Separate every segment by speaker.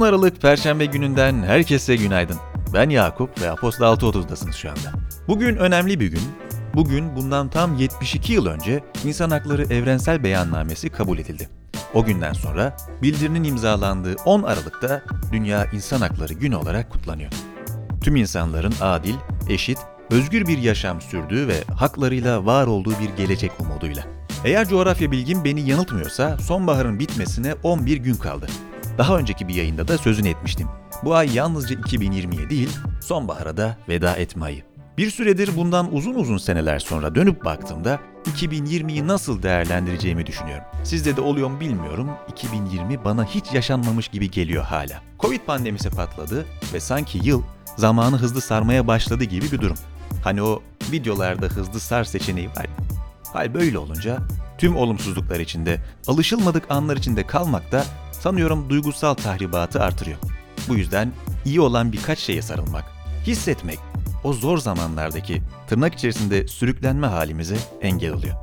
Speaker 1: 10 Aralık Perşembe gününden herkese günaydın. Ben Yakup ve Apostol 6.30'dasınız şu anda. Bugün önemli bir gün. Bugün bundan tam 72 yıl önce İnsan Hakları Evrensel Beyannamesi kabul edildi. O günden sonra bildirinin imzalandığı 10 Aralık'ta Dünya İnsan Hakları Günü olarak kutlanıyor. Tüm insanların adil, eşit, özgür bir yaşam sürdüğü ve haklarıyla var olduğu bir gelecek umuduyla. Eğer coğrafya bilgim beni yanıltmıyorsa sonbaharın bitmesine 11 gün kaldı. Daha önceki bir yayında da sözünü etmiştim. Bu ay yalnızca 2020'ye değil, sonbahara da veda etme ayı. Bir süredir bundan uzun uzun seneler sonra dönüp baktığımda 2020'yi nasıl değerlendireceğimi düşünüyorum. Sizde de oluyor mu bilmiyorum. 2020 bana hiç yaşanmamış gibi geliyor hala. Covid pandemisi patladı ve sanki yıl zamanı hızlı sarmaya başladı gibi bir durum. Hani o videolarda hızlı sar seçeneği var. Hal böyle olunca tüm olumsuzluklar içinde, alışılmadık anlar içinde kalmak da sanıyorum duygusal tahribatı artırıyor. Bu yüzden iyi olan birkaç şeye sarılmak, hissetmek, o zor zamanlardaki tırnak içerisinde sürüklenme halimize engel oluyor.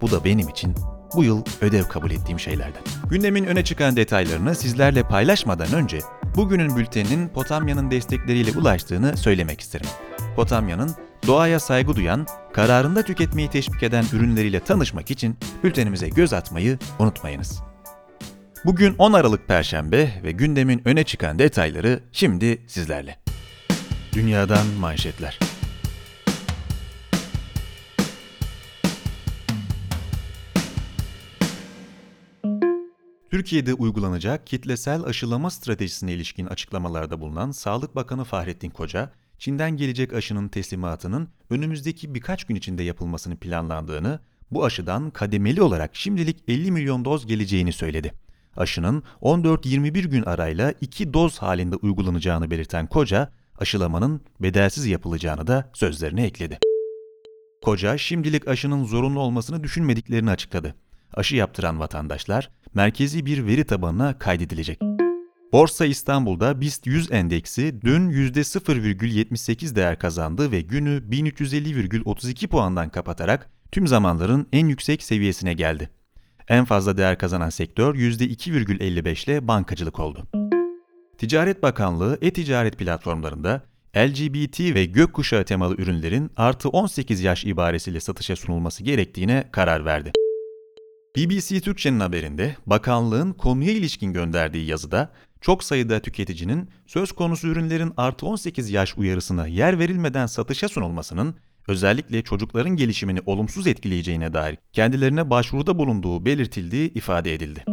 Speaker 1: Bu da benim için bu yıl ödev kabul ettiğim şeylerden. Gündemin öne çıkan detaylarını sizlerle paylaşmadan önce bugünün bülteninin Potamya'nın destekleriyle ulaştığını söylemek isterim. Potamya'nın doğaya saygı duyan, kararında tüketmeyi teşvik eden ürünleriyle tanışmak için bültenimize göz atmayı unutmayınız. Bugün 10 Aralık Perşembe ve gündemin öne çıkan detayları şimdi sizlerle. Dünyadan manşetler. Türkiye'de uygulanacak kitlesel aşılama stratejisine ilişkin açıklamalarda bulunan Sağlık Bakanı Fahrettin Koca, Çin'den gelecek aşının teslimatının önümüzdeki birkaç gün içinde yapılmasını planlandığını, bu aşıdan kademeli olarak şimdilik 50 milyon doz geleceğini söyledi. Aşının 14-21 gün arayla 2 doz halinde uygulanacağını belirten Koca, aşılamanın bedelsiz yapılacağını da sözlerine ekledi. Koca, şimdilik aşının zorunlu olmasını düşünmediklerini açıkladı. Aşı yaptıran vatandaşlar merkezi bir veri tabanına kaydedilecek. Borsa İstanbul'da BIST 100 endeksi dün %0,78 değer kazandı ve günü 1350,32 puandan kapatarak tüm zamanların en yüksek seviyesine geldi. En fazla değer kazanan sektör %2,55 ile bankacılık oldu. Ticaret Bakanlığı e-ticaret platformlarında LGBT ve gökkuşağı temalı ürünlerin artı 18 yaş ibaresiyle satışa sunulması gerektiğine karar verdi. BBC Türkçe'nin haberinde bakanlığın konuya ilişkin gönderdiği yazıda çok sayıda tüketicinin söz konusu ürünlerin artı 18 yaş uyarısına yer verilmeden satışa sunulmasının özellikle çocukların gelişimini olumsuz etkileyeceğine dair kendilerine başvuruda bulunduğu belirtildiği ifade edildi.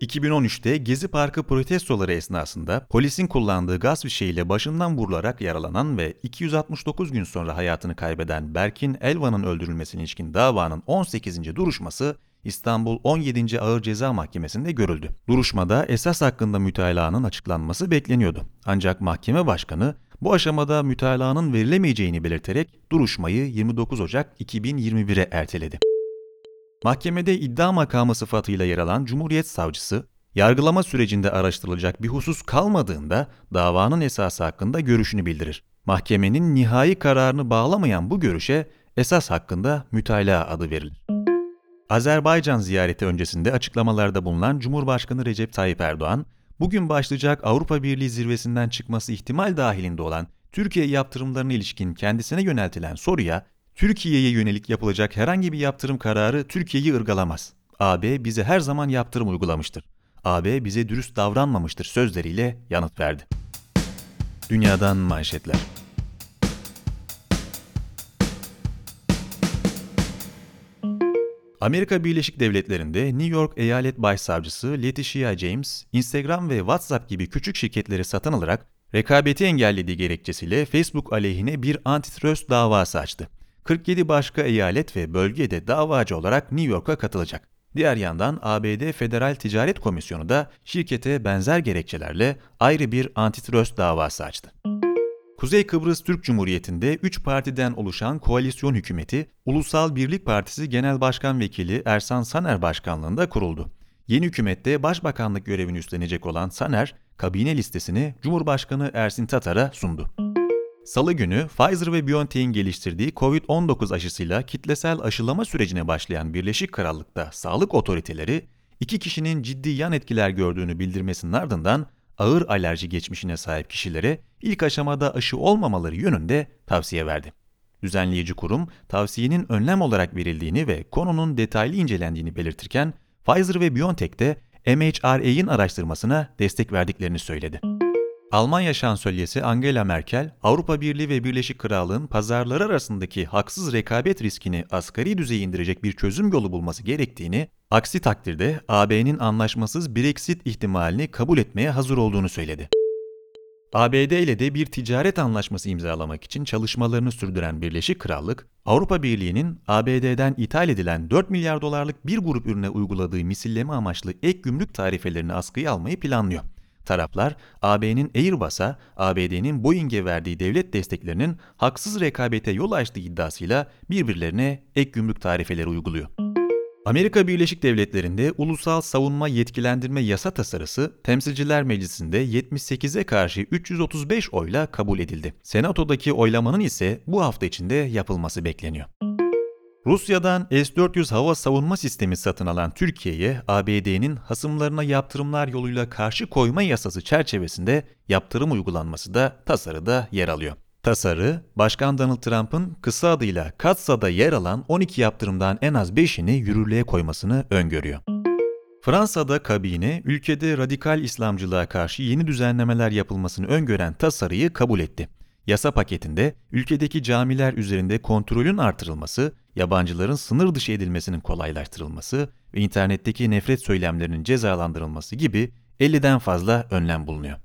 Speaker 1: 2013'te Gezi Parkı protestoları esnasında polisin kullandığı gaz fişeğiyle başından vurularak yaralanan ve 269 gün sonra hayatını kaybeden Berkin Elvan'ın öldürülmesine ilişkin davanın 18. duruşması İstanbul 17. Ağır Ceza Mahkemesi'nde görüldü. Duruşmada esas hakkında mütalaanın açıklanması bekleniyordu. Ancak mahkeme başkanı bu aşamada mütalaanın verilemeyeceğini belirterek duruşmayı 29 Ocak 2021'e erteledi. Mahkemede iddia makamı sıfatıyla yer alan Cumhuriyet Savcısı, yargılama sürecinde araştırılacak bir husus kalmadığında davanın esası hakkında görüşünü bildirir. Mahkemenin nihai kararını bağlamayan bu görüşe esas hakkında mütalaa adı verilir. Azerbaycan ziyareti öncesinde açıklamalarda bulunan Cumhurbaşkanı Recep Tayyip Erdoğan, bugün başlayacak Avrupa Birliği zirvesinden çıkması ihtimal dahilinde olan Türkiye yaptırımlarına ilişkin kendisine yöneltilen soruya, Türkiye'ye yönelik yapılacak herhangi bir yaptırım kararı Türkiye'yi ırgalamaz. AB bize her zaman yaptırım uygulamıştır. AB bize dürüst davranmamıştır sözleriyle yanıt verdi. Dünyadan manşetler. Amerika Birleşik Devletleri'nde New York Eyalet Başsavcısı Letitia James, Instagram ve WhatsApp gibi küçük şirketleri satın alarak rekabeti engellediği gerekçesiyle Facebook aleyhine bir antitrust davası açtı. 47 başka eyalet ve bölge de davacı olarak New York'a katılacak. Diğer yandan ABD Federal Ticaret Komisyonu da şirkete benzer gerekçelerle ayrı bir antitrust davası açtı. Kuzey Kıbrıs Türk Cumhuriyeti'nde 3 partiden oluşan koalisyon hükümeti, Ulusal Birlik Partisi Genel Başkan Vekili Ersan Saner başkanlığında kuruldu. Yeni hükümette başbakanlık görevini üstlenecek olan Saner, kabine listesini Cumhurbaşkanı Ersin Tatar'a sundu. Salı günü Pfizer ve BioNTech'in geliştirdiği COVID-19 aşısıyla kitlesel aşılama sürecine başlayan Birleşik Krallık'ta sağlık otoriteleri iki kişinin ciddi yan etkiler gördüğünü bildirmesinin ardından ağır alerji geçmişine sahip kişilere ilk aşamada aşı olmamaları yönünde tavsiye verdi. Düzenleyici kurum, tavsiyenin önlem olarak verildiğini ve konunun detaylı incelendiğini belirtirken, Pfizer ve BioNTech de MHRA'in araştırmasına destek verdiklerini söyledi. Almanya şansölyesi Angela Merkel, Avrupa Birliği ve Birleşik Krallığın pazarları arasındaki haksız rekabet riskini asgari düzeye indirecek bir çözüm yolu bulması gerektiğini, aksi takdirde AB'nin anlaşmasız Brexit ihtimalini kabul etmeye hazır olduğunu söyledi. ABD ile de bir ticaret anlaşması imzalamak için çalışmalarını sürdüren Birleşik Krallık, Avrupa Birliği'nin ABD'den ithal edilen 4 milyar dolarlık bir grup ürüne uyguladığı misilleme amaçlı ek gümrük tarifelerini askıya almayı planlıyor. Taraflar, AB'nin Airbus'a, ABD'nin Boeing'e verdiği devlet desteklerinin haksız rekabete yol açtığı iddiasıyla birbirlerine ek gümrük tarifeleri uyguluyor. Amerika Birleşik Devletleri'nde ulusal savunma yetkilendirme yasa tasarısı Temsilciler Meclisi'nde 78'e karşı 335 oyla kabul edildi. Senato'daki oylamanın ise bu hafta içinde yapılması bekleniyor. Rusya'dan S-400 hava savunma sistemi satın alan Türkiye'ye ABD'nin hasımlarına yaptırımlar yoluyla karşı koyma yasası çerçevesinde yaptırım uygulanması da tasarıda yer alıyor. Tasarı, Başkan Donald Trump'ın kısa adıyla Katsa'da yer alan 12 yaptırımdan en az 5'ini yürürlüğe koymasını öngörüyor. Fransa'da kabine, ülkede radikal İslamcılığa karşı yeni düzenlemeler yapılmasını öngören tasarıyı kabul etti. Yasa paketinde ülkedeki camiler üzerinde kontrolün artırılması, yabancıların sınır dışı edilmesinin kolaylaştırılması ve internetteki nefret söylemlerinin cezalandırılması gibi 50'den fazla önlem bulunuyor.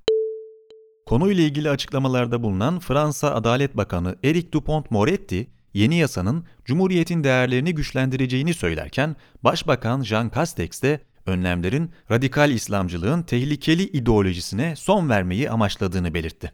Speaker 1: Konuyla ilgili açıklamalarda bulunan Fransa Adalet Bakanı Eric Dupont-Moretti, yeni yasanın Cumhuriyet'in değerlerini güçlendireceğini söylerken, Başbakan Jean Castex de önlemlerin radikal İslamcılığın tehlikeli ideolojisine son vermeyi amaçladığını belirtti.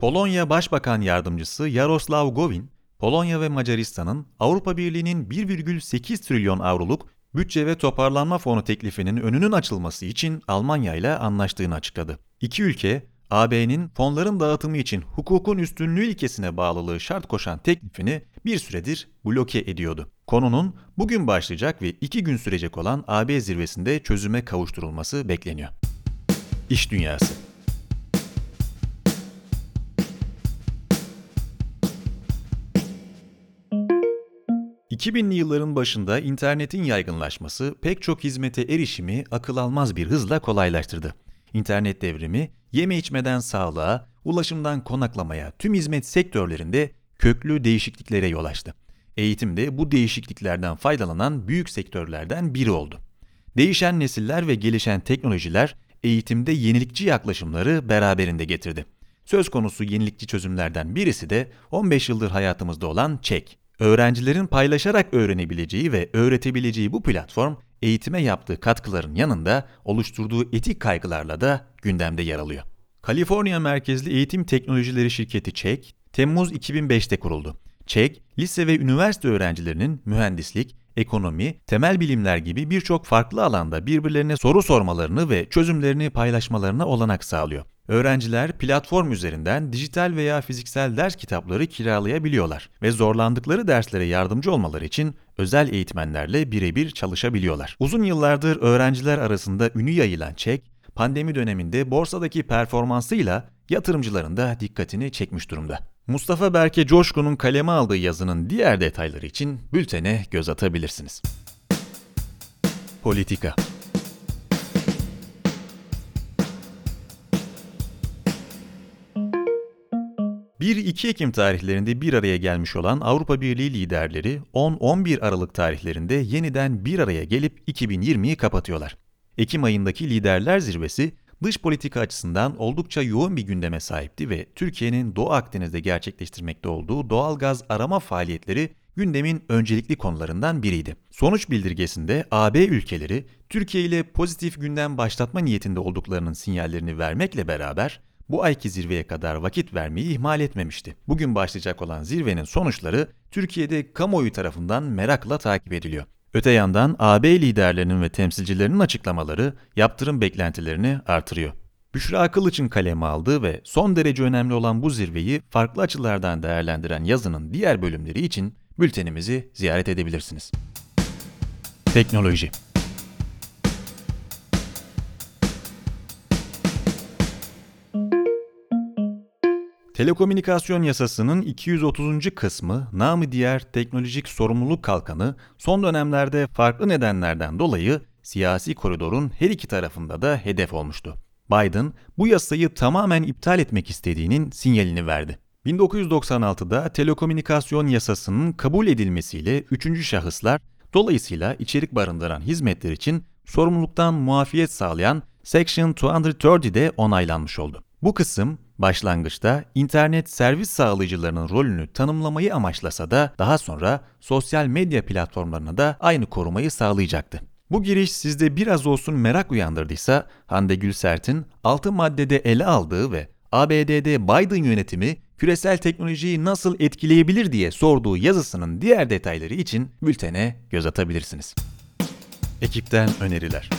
Speaker 1: Polonya Başbakan Yardımcısı Yaroslav Gowin, Polonya ve Macaristan'ın Avrupa Birliği'nin 1,8 trilyon avroluk bütçe ve toparlanma fonu teklifinin önünün açılması için Almanya ile anlaştığını açıkladı. İki ülke, AB'nin fonların dağıtımı için hukukun üstünlüğü ilkesine bağlılığı şart koşan teklifini bir süredir bloke ediyordu. Konunun bugün başlayacak ve iki gün sürecek olan AB zirvesinde çözüme kavuşturulması bekleniyor. İş Dünyası 2000'li yılların başında internetin yaygınlaşması pek çok hizmete erişimi akıl almaz bir hızla kolaylaştırdı. İnternet devrimi yeme içmeden sağlığa, ulaşımdan konaklamaya tüm hizmet sektörlerinde köklü değişikliklere yol açtı. Eğitim de bu değişikliklerden faydalanan büyük sektörlerden biri oldu. Değişen nesiller ve gelişen teknolojiler eğitimde yenilikçi yaklaşımları beraberinde getirdi. Söz konusu yenilikçi çözümlerden birisi de 15 yıldır hayatımızda olan Çek. Öğrencilerin paylaşarak öğrenebileceği ve öğretebileceği bu platform eğitime yaptığı katkıların yanında oluşturduğu etik kaygılarla da gündemde yer alıyor. Kaliforniya merkezli eğitim teknolojileri şirketi Çek, Temmuz 2005'te kuruldu. Çek, lise ve üniversite öğrencilerinin mühendislik, ekonomi, temel bilimler gibi birçok farklı alanda birbirlerine soru sormalarını ve çözümlerini paylaşmalarına olanak sağlıyor. Öğrenciler platform üzerinden dijital veya fiziksel ders kitapları kiralayabiliyorlar ve zorlandıkları derslere yardımcı olmaları için özel eğitmenlerle birebir çalışabiliyorlar. Uzun yıllardır öğrenciler arasında ünü yayılan Çek, pandemi döneminde borsadaki performansıyla yatırımcıların da dikkatini çekmiş durumda. Mustafa Berke Coşkun'un kaleme aldığı yazının diğer detayları için bültene göz atabilirsiniz. Politika 1-2 Ekim tarihlerinde bir araya gelmiş olan Avrupa Birliği liderleri 10-11 Aralık tarihlerinde yeniden bir araya gelip 2020'yi kapatıyorlar. Ekim ayındaki liderler zirvesi dış politika açısından oldukça yoğun bir gündeme sahipti ve Türkiye'nin Doğu Akdeniz'de gerçekleştirmekte olduğu doğal gaz arama faaliyetleri gündemin öncelikli konularından biriydi. Sonuç bildirgesinde AB ülkeleri Türkiye ile pozitif gündem başlatma niyetinde olduklarının sinyallerini vermekle beraber bu ayki zirveye kadar vakit vermeyi ihmal etmemişti. Bugün başlayacak olan zirvenin sonuçları Türkiye'de kamuoyu tarafından merakla takip ediliyor. Öte yandan AB liderlerinin ve temsilcilerinin açıklamaları yaptırım beklentilerini artırıyor. Büşra Kılıç'ın kaleme aldığı ve son derece önemli olan bu zirveyi farklı açılardan değerlendiren yazının diğer bölümleri için bültenimizi ziyaret edebilirsiniz. Teknoloji Telekomünikasyon yasasının 230. kısmı, namı diğer teknolojik sorumluluk kalkanı, son dönemlerde farklı nedenlerden dolayı siyasi koridorun her iki tarafında da hedef olmuştu. Biden bu yasayı tamamen iptal etmek istediğinin sinyalini verdi. 1996'da telekomünikasyon yasasının kabul edilmesiyle üçüncü şahıslar dolayısıyla içerik barındıran hizmetler için sorumluluktan muafiyet sağlayan Section 230'de onaylanmış oldu. Bu kısım başlangıçta internet servis sağlayıcılarının rolünü tanımlamayı amaçlasa da daha sonra sosyal medya platformlarına da aynı korumayı sağlayacaktı. Bu giriş sizde biraz olsun merak uyandırdıysa Hande Gülsert'in 6 maddede ele aldığı ve ABD'de Biden yönetimi küresel teknolojiyi nasıl etkileyebilir diye sorduğu yazısının diğer detayları için bültene göz atabilirsiniz. Ekipten öneriler.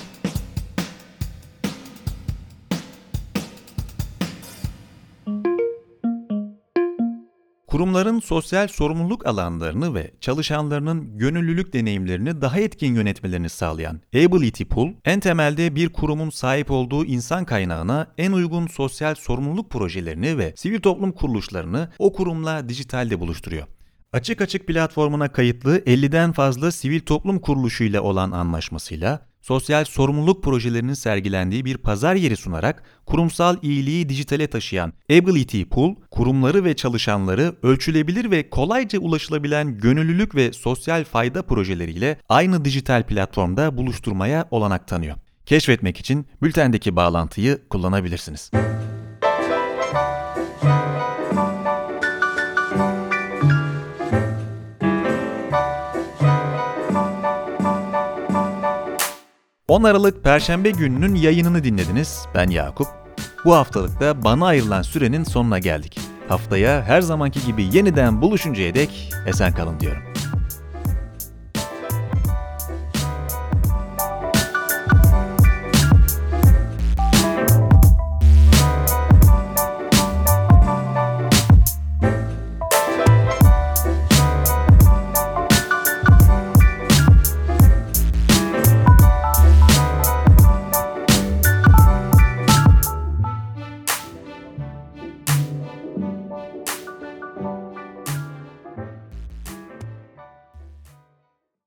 Speaker 1: Kurumların sosyal sorumluluk alanlarını ve çalışanlarının gönüllülük deneyimlerini daha etkin yönetmelerini sağlayan Ability Pool, en temelde bir kurumun sahip olduğu insan kaynağına en uygun sosyal sorumluluk projelerini ve sivil toplum kuruluşlarını o kurumla dijitalde buluşturuyor. Açık Açık platformuna kayıtlı 50'den fazla sivil toplum kuruluşuyla olan anlaşmasıyla sosyal sorumluluk projelerinin sergilendiği bir pazar yeri sunarak kurumsal iyiliği dijitale taşıyan Ability Pool, kurumları ve çalışanları ölçülebilir ve kolayca ulaşılabilen gönüllülük ve sosyal fayda projeleriyle aynı dijital platformda buluşturmaya olanak tanıyor. Keşfetmek için bültendeki bağlantıyı kullanabilirsiniz. ...10 Aralık Perşembe gününün yayınını dinlediniz. Ben Yakup. Bu haftalıkta bana ayrılan sürenin sonuna geldik. Haftaya her zamanki gibi yeniden buluşuncaya dek esen kalın diyorum.